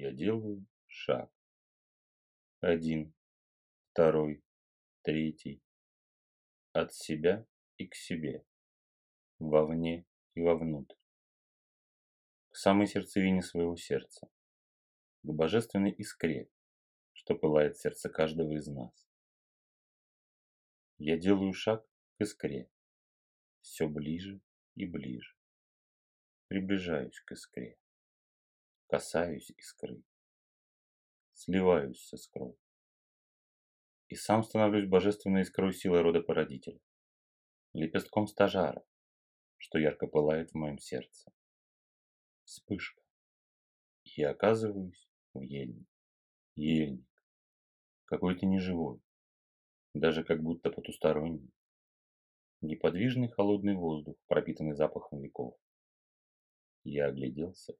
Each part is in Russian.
Я делаю шаг. Один, второй, третий. От себя и к себе. Вовне и вовнутрь. К самой сердцевине своего сердца. К божественной искре, что пылает в сердце каждого из нас. Я делаю шаг к искре. Все ближе и ближе. Приближаюсь к искре. Касаюсь искры. Сливаюсь с искрой. И сам становлюсь божественной искрой силы рода породителя. Лепестком стажара, что ярко пылает в моем сердце. Вспышка. И я оказываюсь в ельнике. Ельник. Какой-то неживой. Даже как будто потусторонний. Неподвижный холодный воздух, пропитанный запахом веков. Я огляделся,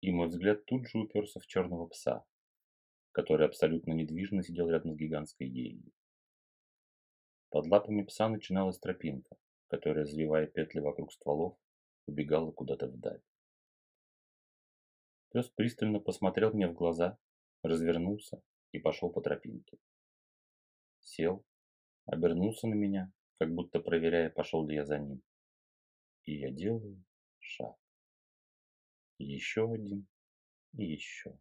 и мой взгляд тут же уперся в черного пса, который абсолютно недвижно сидел рядом с гигантской елью. Под лапами пса начиналась тропинка, которая, завивая петли вокруг стволов, убегала куда-то вдаль. Пес пристально посмотрел мне в глаза, развернулся и пошел по тропинке. Сел, обернулся на меня, как будто проверяя, пошел ли я за ним. И я делаю шаг. Еще один и еще.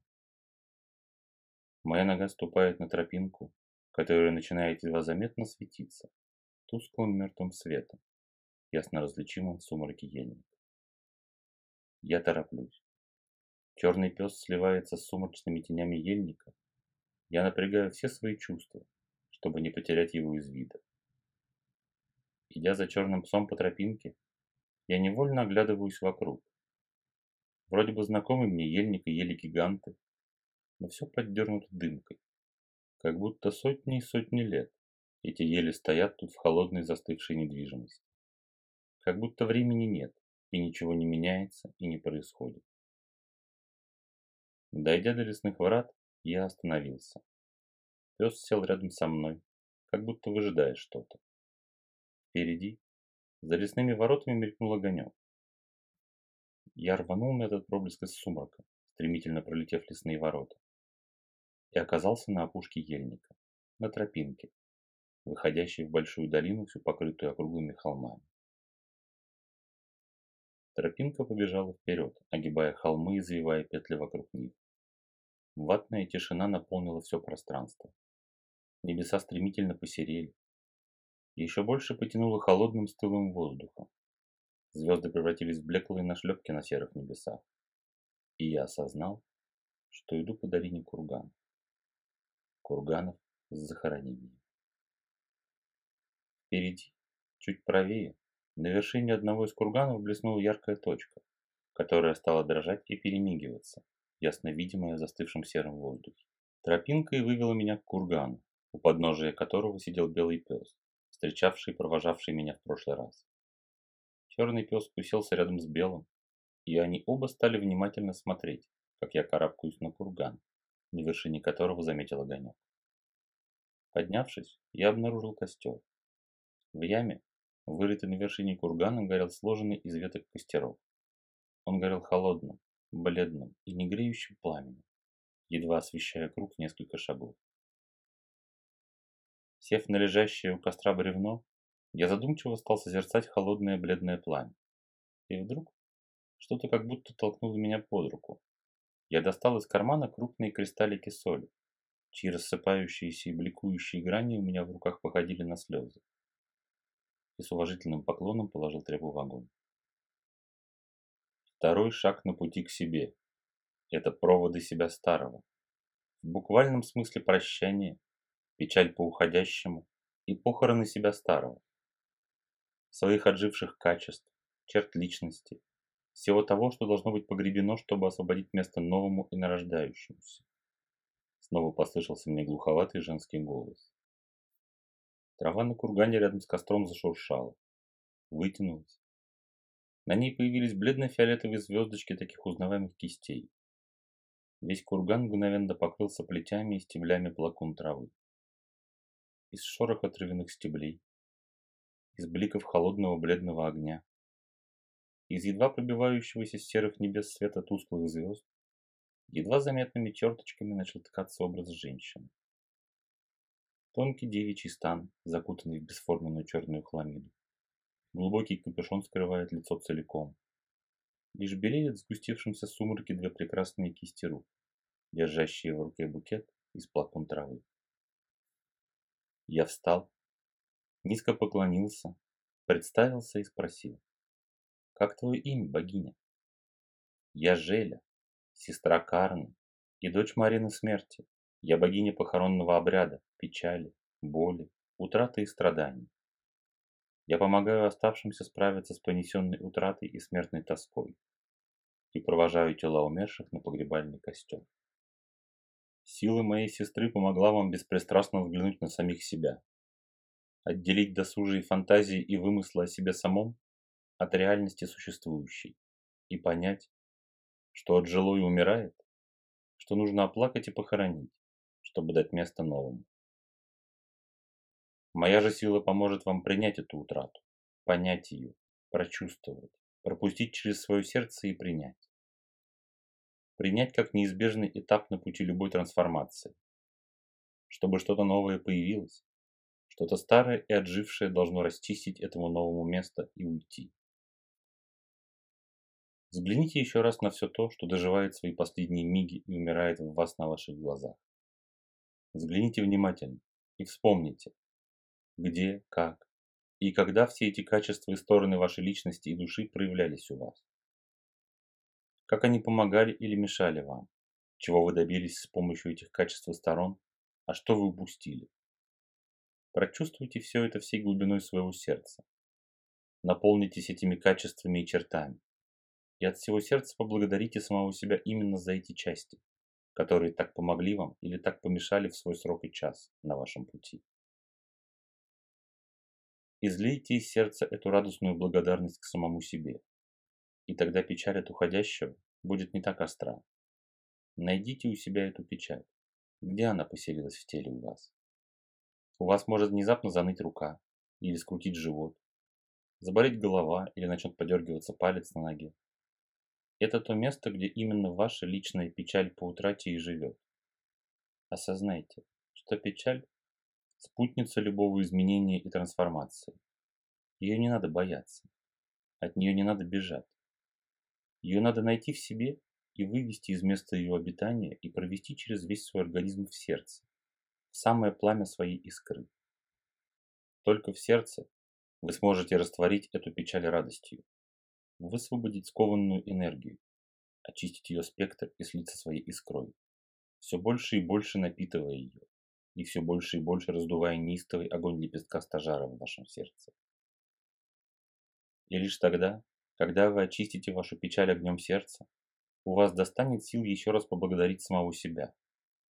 Моя нога ступает на тропинку, которая начинает едва заметно светиться тусклым мертвым светом, ясно различимым в сумраке ельника. Я тороплюсь. Черный пес сливается с сумрачными тенями ельника. Я напрягаю все свои чувства, чтобы не потерять его из вида. Идя за черным псом по тропинке, я невольно оглядываюсь вокруг. Вроде бы знакомый мне ельник и ели гиганты, но все поддернуто дымкой. Как будто сотни и сотни лет эти ели стоят тут в холодной застывшей недвижимости. Как будто времени нет, и ничего не меняется и не происходит. Дойдя до лесных ворот, я остановился. Пес сел рядом со мной, как будто выжидая что-то. Впереди, за лесными воротами мелькнул огонек. Я рванул на этот проблеск из сумрака, стремительно пролетев лесные ворота, и оказался на опушке ельника, на тропинке, выходящей в большую долину, всю покрытую округлыми холмами. Тропинка побежала вперед, огибая холмы и извивая петли вокруг них. Ватная тишина наполнила все пространство. Небеса стремительно посерели, еще больше потянуло холодным стылым воздухом. Звезды превратились в блеклые нашлепки на серых небесах. И я осознал, что иду по долине курган. Курганов с захоронением. Впереди, чуть правее, на вершине одного из курганов блеснула яркая точка, которая стала дрожать и перемигиваться, ясно видимая в застывшем сером воздухе. И вывела меня к кургану, у подножия которого сидел белый пес, встречавший и провожавший меня в прошлый раз. Черный пес уселся рядом с белым, и они оба стали внимательно смотреть, как я карабкаюсь на курган, на вершине которого заметил огонек. Поднявшись, я обнаружил костер. В яме, вырытой на вершине кургана, горел сложенный из веток костеров. Он горел холодным, бледным и не греющим пламенем, едва освещая круг несколько шагов. Сев на лежащее у костра бревно, я задумчиво стал созерцать холодное бледное пламя. И вдруг что-то как будто толкнуло меня под руку. Я достал из кармана крупные кристаллики соли, чьи рассыпающиеся и бликующие грани у меня в руках походили на слезы. И с уважительным поклоном положил требу в огонь. Второй шаг на пути к себе. Это проводы себя старого. В буквальном смысле прощание печаль по уходящему и похороны себя старого, своих отживших качеств, черт личности, всего того, что должно быть погребено, чтобы освободить место новому и нарождающемуся. Снова послышался мне глуховатый женский голос. Трава на кургане рядом с костром зашуршала, вытянулась. На ней появились бледно-фиолетовые звездочки таких узнаваемых кистей. Весь курган мгновенно покрылся плетями и стеблями плакун травы из шороха травяных стеблей, из бликов холодного бледного огня, из едва пробивающегося с серых небес света тусклых звезд, едва заметными черточками начал ткаться образ женщины. Тонкий девичий стан, закутанный в бесформенную черную хламиду. Глубокий капюшон скрывает лицо целиком. Лишь белеют в сгустившемся сумраке две прекрасные кисти рук, держащие в руке букет из плакун травы. Я встал, низко поклонился, представился и спросил. «Как твое имя, богиня?» «Я Желя, сестра Карны и дочь Марины Смерти. Я богиня похоронного обряда, печали, боли, утраты и страданий. Я помогаю оставшимся справиться с понесенной утратой и смертной тоской и провожаю тела умерших на погребальный костер. Сила моей сестры помогла вам беспристрастно взглянуть на самих себя, отделить досужие фантазии и вымыслы о себе самом от реальности существующей и понять, что отжило и умирает, что нужно оплакать и похоронить, чтобы дать место новому. Моя же сила поможет вам принять эту утрату, понять ее, прочувствовать, пропустить через свое сердце и принять. Принять как неизбежный этап на пути любой трансформации. Чтобы что-то новое появилось, что-то старое и отжившее должно расчистить этому новому место и уйти. Взгляните еще раз на все то, что доживает свои последние миги и умирает в вас на ваших глазах. Взгляните внимательно и вспомните, где, как и когда все эти качества и стороны вашей личности и души проявлялись у вас. Как они помогали или мешали вам, чего вы добились с помощью этих качеств и сторон, а что вы упустили. Прочувствуйте все это всей глубиной своего сердца. Наполнитесь этими качествами и чертами. И от всего сердца поблагодарите самого себя именно за эти части, которые так помогли вам или так помешали в свой срок и час на вашем пути. Излейте из сердца эту радостную благодарность к самому себе, и тогда печаль от уходящего будет не так остра. Найдите у себя эту печаль. Где она поселилась в теле у вас? У вас может внезапно заныть рука или скрутить живот, заболеть голова или начнет подергиваться палец на ноге. Это то место, где именно ваша личная печаль по утрате и живет. Осознайте, что печаль – спутница любого изменения и трансформации. Ее не надо бояться. От нее не надо бежать. Ее надо найти в себе и вывести из места ее обитания и провести через весь свой организм в сердце, самое пламя своей искры. Только в сердце вы сможете растворить эту печаль радостью, высвободить скованную энергию, очистить ее спектр и слиться своей искрой, все больше и больше напитывая ее, и все больше и больше раздувая неистовый огонь лепестка стажара в вашем сердце. И лишь тогда, когда вы очистите вашу печаль огнем сердца, у вас достанет сил еще раз поблагодарить самого себя,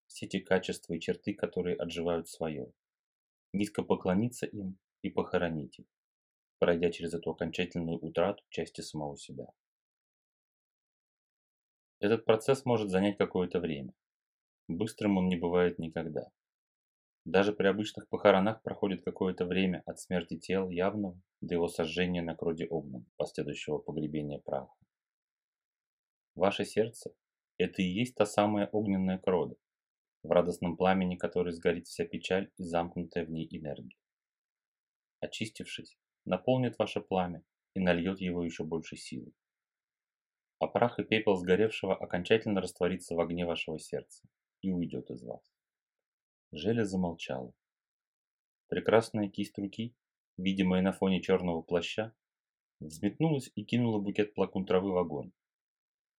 все те качества и черты, которые отживают свое, низко поклониться им и похоронить их пройдя через эту окончательную утрату части самого себя. Этот процесс может занять какое-то время. Быстрым он не бывает никогда. Даже при обычных похоронах проходит какое-то время от смерти тела явного до его сожжения на кроде огнем, последующего погребения праха. Ваше сердце – это и есть та самая огненная крода, в радостном пламени которой сгорит вся печаль и замкнутая в ней энергия. Очистившись, наполнит ваше пламя и нальет его еще больше силы. А прах и пепел сгоревшего окончательно растворится в огне вашего сердца и уйдет из вас. Желя замолчала. Прекрасная кисть руки, видимая на фоне черного плаща, взметнулась и кинула букет плакун травы в огонь.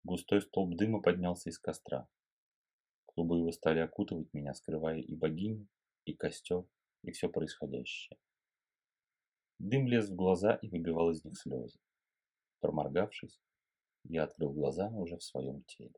Густой столб дыма поднялся из костра. Клубы его стали окутывать меня, скрывая и богиню, и костер, и все происходящее. Дым лез в глаза и выбивал из них слезы. Проморгавшись, я открыл глаза уже в своем теле.